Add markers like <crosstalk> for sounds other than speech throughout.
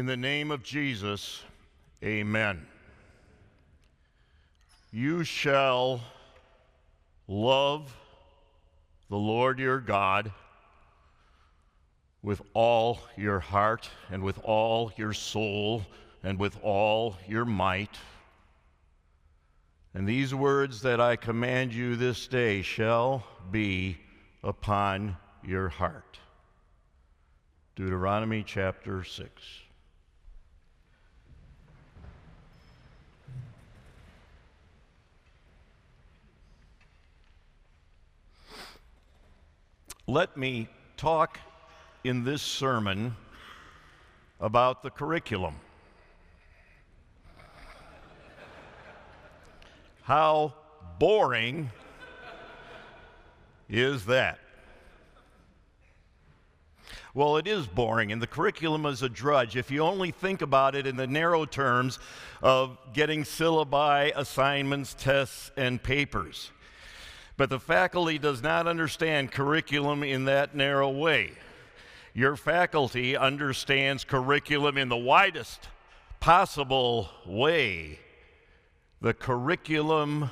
In the name of Jesus, amen. You shall love the Lord your God with all your heart and with all your soul and with all your might. And these words that I command you this day shall be upon your heart. Deuteronomy chapter 6. Let me talk in this sermon about the curriculum. How boring is that? Well, it is boring, and the curriculum is a drudge if you only think about it in the narrow terms of getting syllabi, assignments, tests, and papers. But the faculty does not understand curriculum in that narrow way. Your faculty understands curriculum in the widest possible way. The curriculum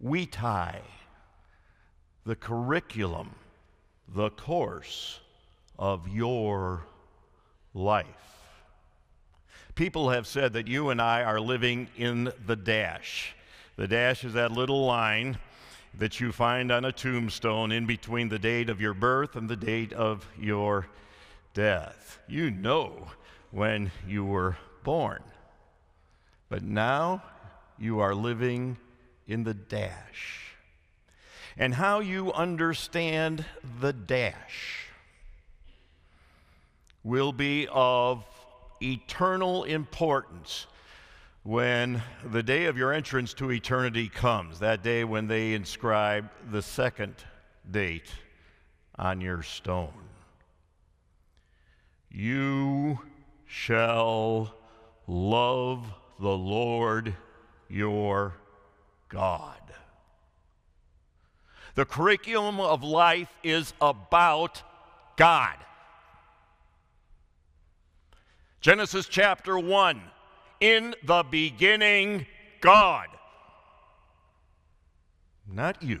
vitae, the curriculum, the course of your life. People have said that you and I are living in the dash. The dash is that little line that you find on a tombstone in between the date of your birth and the date of your death. You know when you were born. But now you are living in the dash. And how you understand the dash will be of eternal importance when the day of your entrance to eternity comes, that day when they inscribe the second date on your stone. You shall love the Lord your God. The curriculum of life is about God. Genesis chapter 1 in the beginning, God. Not you,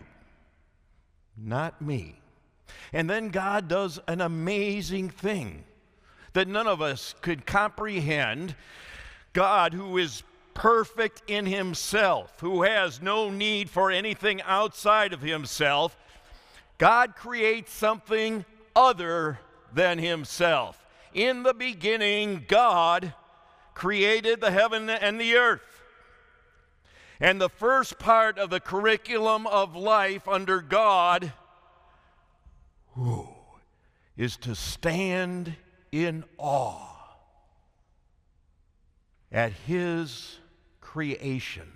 not me. And then God does an amazing thing that none of us could comprehend. God, who is perfect in himself, who has no need for anything outside of himself, God creates something other than himself. In the beginning, God created the heaven and the earth. And the first part of the curriculum of life under God is to stand in awe at His creation.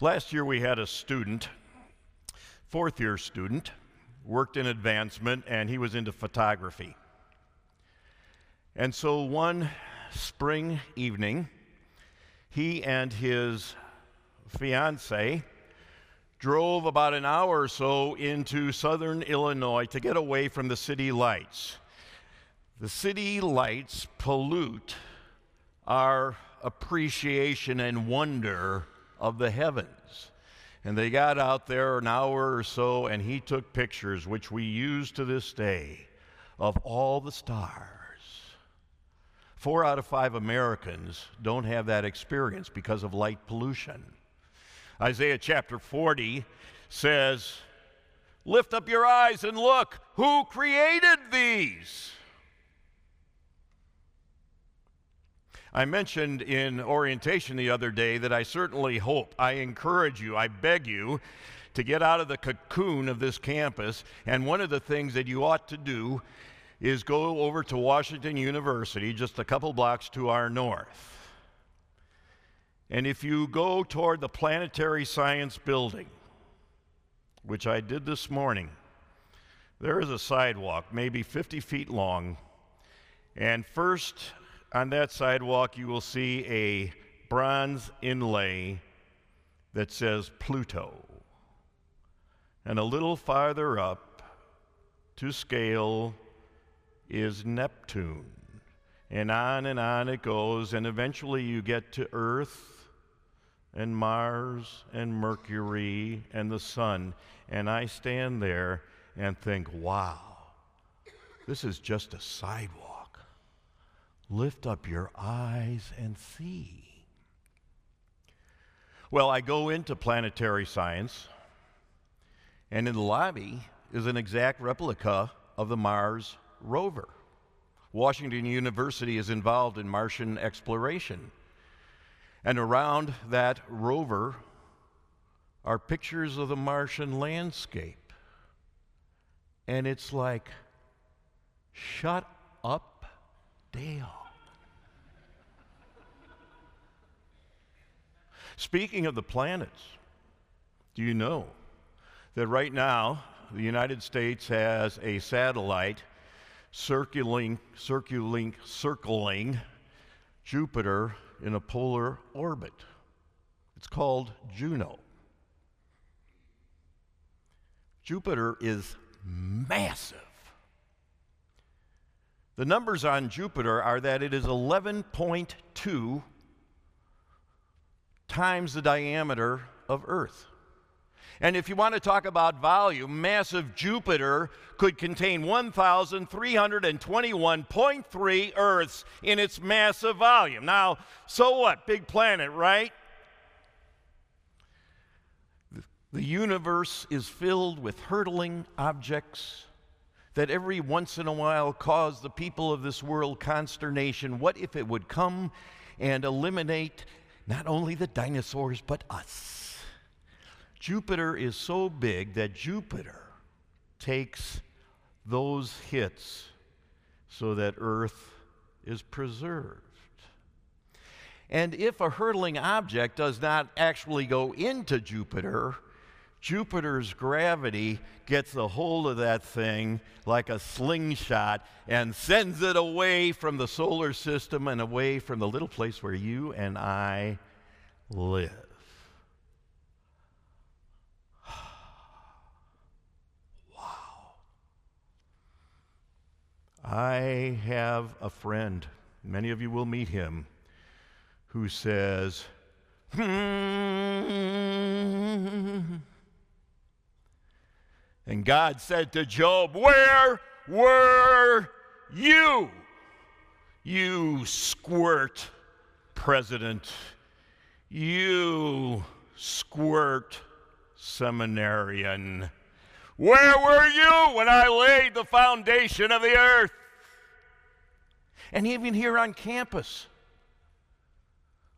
Last year we had a student, fourth year student, worked in advancement, and he was into photography. And so one spring evening, he and his fiancee drove about an hour or so into southern Illinois to get away from the city lights. The city lights pollute our appreciation and wonder of the heavens. And they got out there an hour or so, and he took pictures, which we use to this day, of all the stars Four out of five Americans don't have that experience because of light pollution. Isaiah chapter 40 says, Lift up your eyes and look, who created these? I mentioned in orientation the other day that I certainly hope, I encourage you, I beg you to get out of the cocoon of this campus. And one of the things that you ought to do is go over to Washington University, just a couple blocks to our north. And if you go toward the Planetary Science Building, which I did this morning, there is a sidewalk, maybe 50 feet long. And first on that sidewalk, you will see a bronze inlay that says Pluto. And a little farther up, to scale, is Neptune. And on and on it goes, and eventually you get to Earth and Mars and Mercury and the Sun. And I stand there and think, wow, this is just a sidewalk. Lift up your eyes and see. Well, I go into planetary science, and in the lobby is an exact replica of the Mars rover. Washington University is involved in Martian exploration. And around that rover are pictures of the Martian landscape. And it's like, shut up, Dale. Speaking of the planets, do you know that right now the United States has a satellite circling, circling, circling Jupiter in a polar orbit. It's called Juno. Jupiter is massive. The numbers on Jupiter are that it is 11.2 times the diameter of Earth. And if you want to talk about volume, massive Jupiter could contain 1,321.3 Earths in its massive volume. Now, so what? Big planet, right? The universe is filled with hurtling objects that every once in a while cause the people of this world consternation. What if it would come and eliminate not only the dinosaurs, but us? Jupiter is so big that Jupiter takes those hits so that Earth is preserved. And if a hurtling object does not actually go into Jupiter, Jupiter's gravity gets a hold of that thing like a slingshot and sends it away from the solar system and away from the little place where you and I live. I have a friend, many of you will meet him, who says, hmm. And God said to Job, Where were you? You squirt president. You squirt seminarian. Where were you when I laid the foundation of the earth? And even here on campus,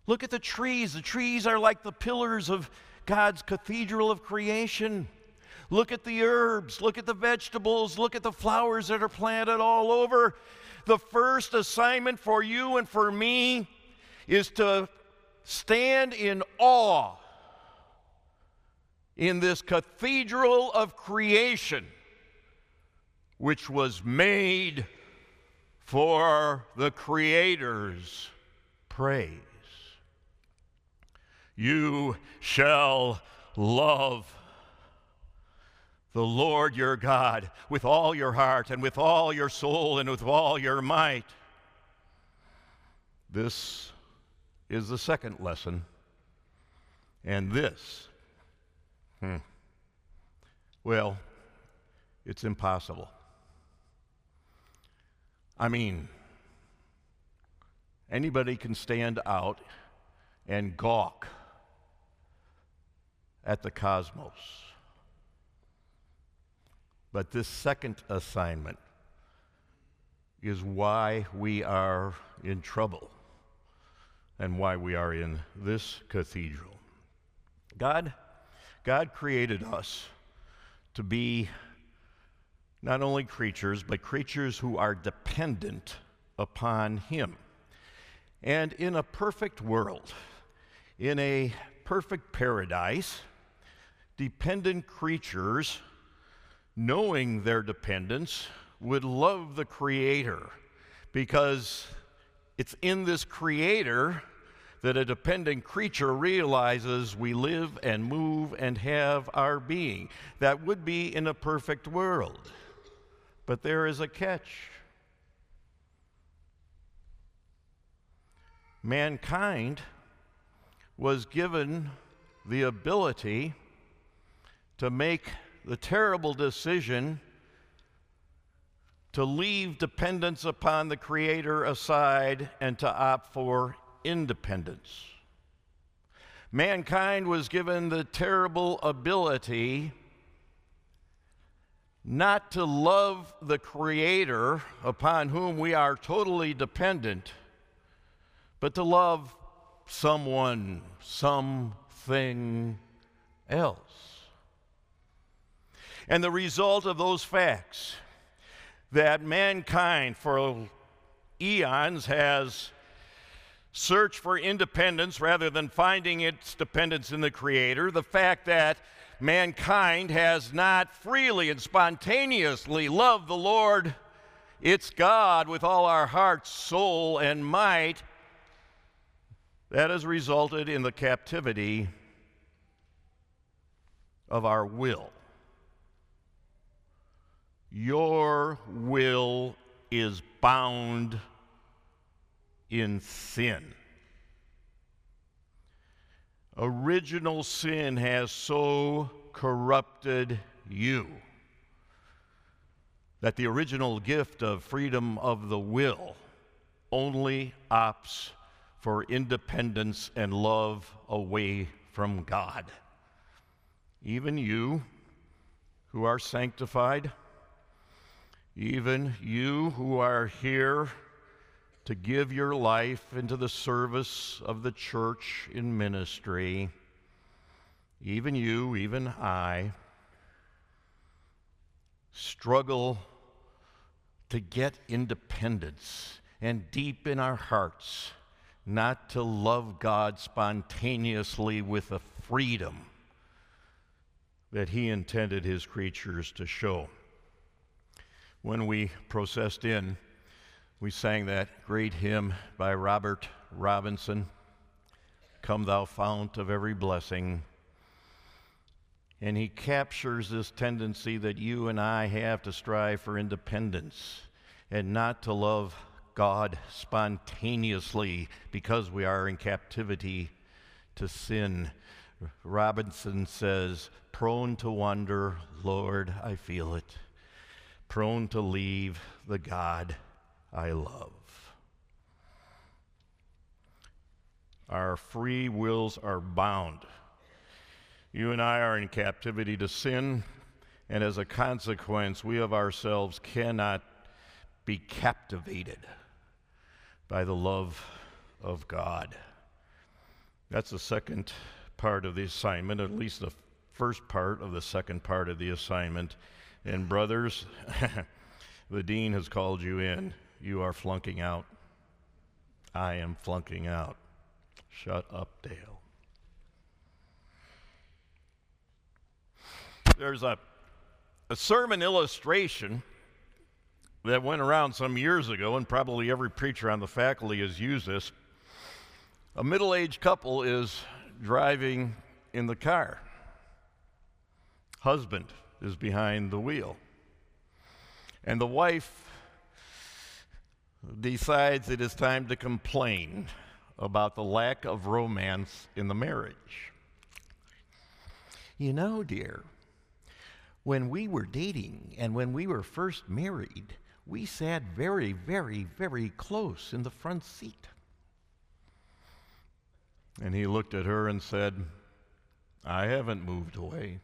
look at the trees. The trees are like the pillars of God's cathedral of creation. Look at the herbs, look at the vegetables, look at the flowers that are planted all over. The first assignment for you and for me is to stand in awe in this cathedral of creation, which was made for the Creator's praise. You shall love the Lord your God with all your heart and with all your soul and with all your might. This is the second lesson. And this Hmm. Well, it's impossible. I mean, anybody can stand out and gawk at the cosmos. But this second assignment is why we are in trouble and why we are in this cathedral. God God created us to be not only creatures, but creatures who are dependent upon Him. And in a perfect world, in a perfect paradise, dependent creatures, knowing their dependence, would love the Creator because it's in this Creator that a dependent creature realizes we live and move and have our being. That would be in a perfect world. But there is a catch. Mankind was given the ability to make the terrible decision to leave dependence upon the Creator aside and to opt for independence. Mankind was given the terrible ability not to love the Creator upon whom we are totally dependent, but to love someone, something else. And the result of those facts that mankind for eons has searched for independence rather than finding its dependence in the Creator, the fact that mankind has not freely and spontaneously loved the Lord, its God, with all our heart, soul, and might, that has resulted in the captivity of our will. Your will is bound in sin. Original sin has so corrupted you that the original gift of freedom of the will only opts for independence and love away from God. Even you who are sanctified, even you who are here to give your life into the service of the church in ministry, even you, even I, struggle to get independence and deep in our hearts not to love God spontaneously with a freedom that He intended His creatures to show. When we processed in, we sang that great hymn by Robert Robinson Come, thou fount of every blessing. And he captures this tendency that you and I have to strive for independence and not to love God spontaneously because we are in captivity to sin. Robinson says, Prone to wonder, Lord, I feel it prone to leave the God I love. Our free wills are bound. You and I are in captivity to sin, and as a consequence, we of ourselves cannot be captivated by the love of God. That's the second part of the assignment, at least the first part of the second part of the assignment. And, brothers, <laughs> the dean has called you in. You are flunking out. I am flunking out. Shut up, Dale. There's a, a sermon illustration that went around some years ago, and probably every preacher on the faculty has used this. A middle aged couple is driving in the car. Husband is behind the wheel. And the wife decides it is time to complain about the lack of romance in the marriage. You know, dear, when we were dating and when we were first married, we sat very, very, very close in the front seat. And he looked at her and said, I haven't moved away.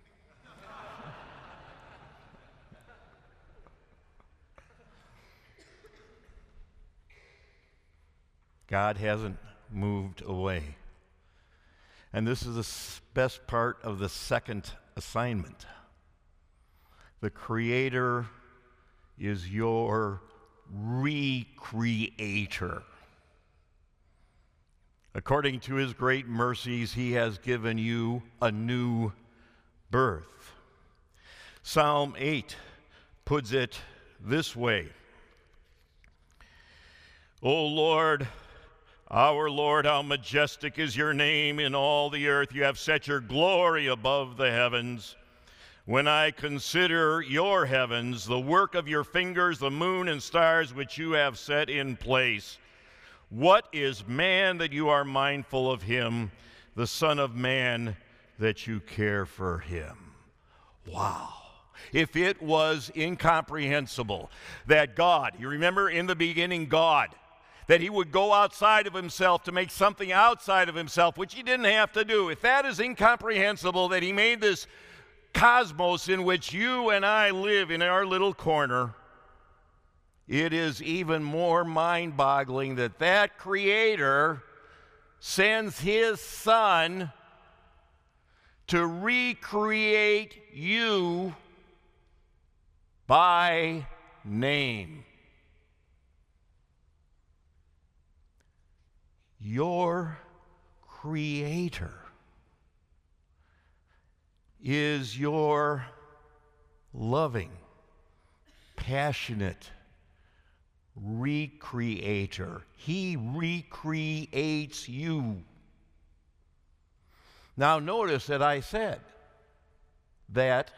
God hasn't moved away. And this is the best part of the second assignment. The Creator is your recreator. According to his great mercies, he has given you a new birth. Psalm 8 puts it this way O Lord, our Lord, how majestic is your name in all the earth. You have set your glory above the heavens. When I consider your heavens, the work of your fingers, the moon and stars which you have set in place, What is man that you are mindful of him, the Son of Man that you care for him? Wow. If it was incomprehensible that God, you remember in the beginning, God, that he would go outside of himself to make something outside of himself, which he didn't have to do. If that is incomprehensible, that he made this cosmos in which you and I live in our little corner, it is even more mind boggling that that creator sends his son to recreate you by name. Your Creator is your loving, passionate recreator. He recreates you. Now, notice that I said that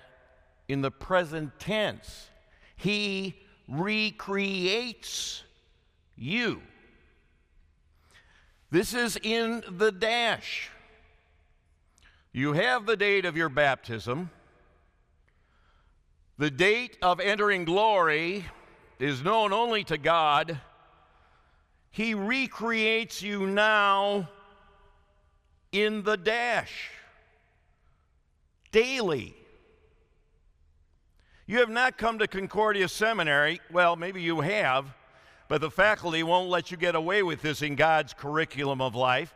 in the present tense, He recreates you. This is in the dash. You have the date of your baptism. The date of entering glory is known only to God. He recreates you now in the dash daily. You have not come to Concordia Seminary. Well, maybe you have, but the faculty won't let you get away with this in God's curriculum of life.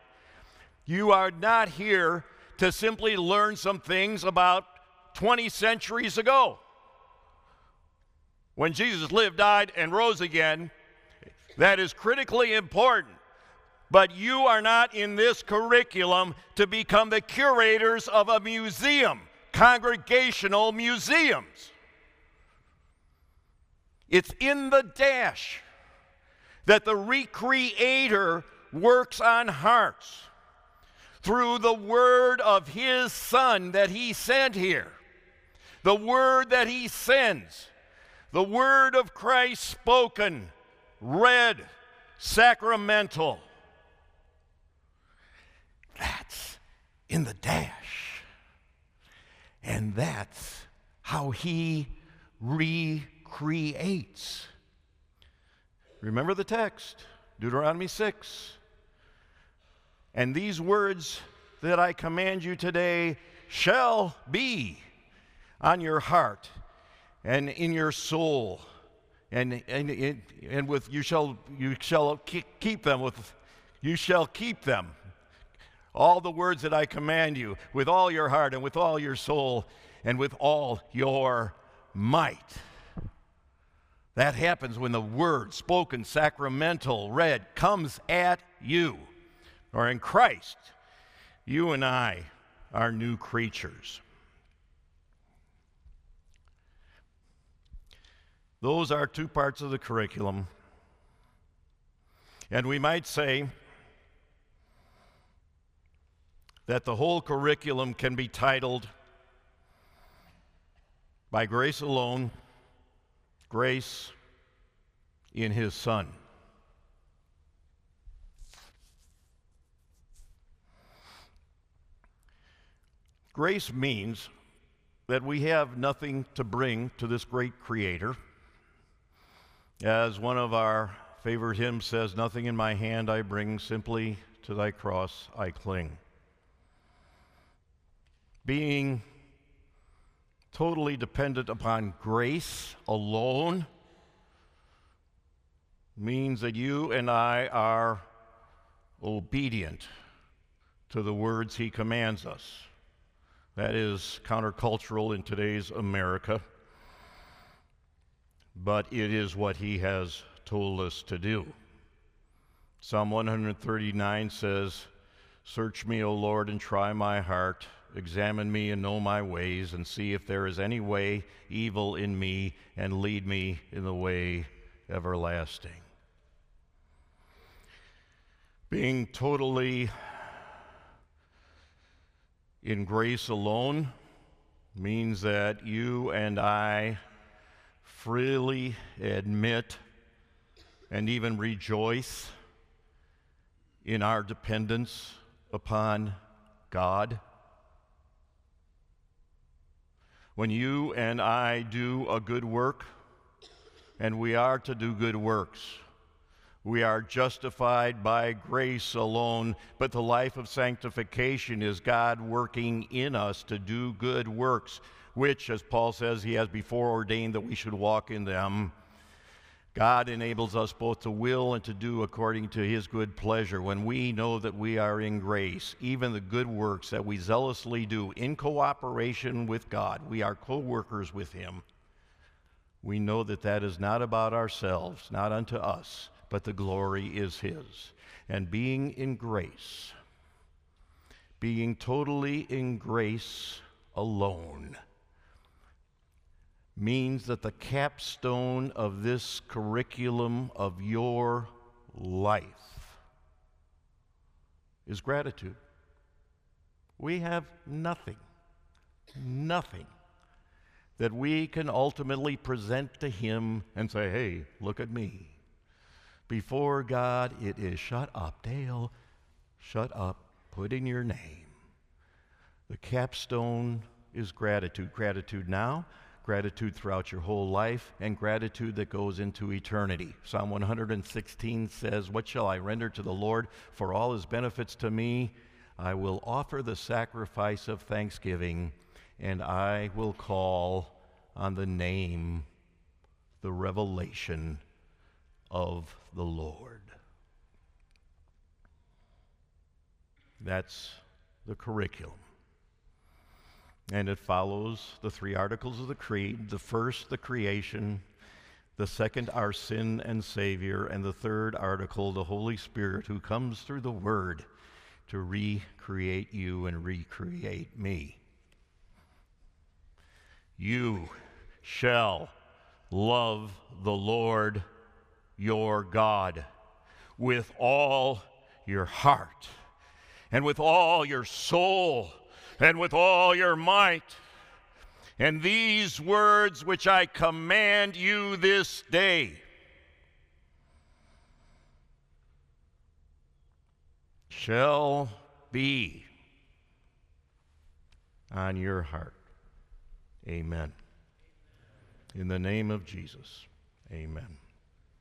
You are not here to simply learn some things about 20 centuries ago. When Jesus lived, died, and rose again, that is critically important. But you are not in this curriculum to become the curators of a museum, congregational museums. It's in the dash that the recreator works on hearts through the word of his son that he sent here. The word that he sends, the word of Christ spoken, read, sacramental. That's in the dash. And that's how he recreates. Remember the text, Deuteronomy 6. And these words that I command you today shall be on your heart and in your soul. And, and, and with you shall you shall keep them with you shall keep them all the words that I command you with all your heart and with all your soul and with all your might. That happens when the word, spoken, sacramental, read, comes at you or in Christ, you and I are new creatures. Those are two parts of the curriculum. And we might say that the whole curriculum can be titled By Grace Alone, Grace in His Son. Grace means that we have nothing to bring to this great Creator. As one of our favorite hymns says, Nothing in my hand I bring, simply to thy cross I cling. Being totally dependent upon grace alone means that you and I are obedient to the words he commands us. That is countercultural in today's America, but it is what he has told us to do. Psalm 139 says, Search me, O Lord, and try my heart. Examine me and know my ways, and see if there is any way evil in me, and lead me in the way everlasting. Being totally in grace alone means that you and I freely admit and even rejoice in our dependence upon God? When you and I do a good work, and we are to do good works, we are justified by grace alone, but the life of sanctification is God working in us to do good works, which, as Paul says, He has before ordained that we should walk in them. God enables us both to will and to do according to His good pleasure when we know that we are in grace. Even the good works that we zealously do in cooperation with God, we are co workers with Him. We know that that is not about ourselves, not unto us but the glory is His. And being in grace, being totally in grace alone, means that the capstone of this curriculum of your life is gratitude. We have nothing, nothing that we can ultimately present to Him and say, hey, look at me. Before God, it is shut up, Dale, shut up, put in your name. The capstone is gratitude. Gratitude now, gratitude throughout your whole life, and gratitude that goes into eternity. Psalm 116 says, What shall I render to the Lord for all his benefits to me? I will offer the sacrifice of thanksgiving, and I will call on the name, the revelation of the Lord. That's the curriculum. And it follows the three articles of the Creed the first, the creation, the second, our sin and Savior, and the third article, the Holy Spirit, who comes through the Word to recreate you and recreate me. You shall love the Lord your God with all your heart and with all your soul and with all your might. And these words which I command you this day shall be on your heart. Amen. In the name of Jesus, amen.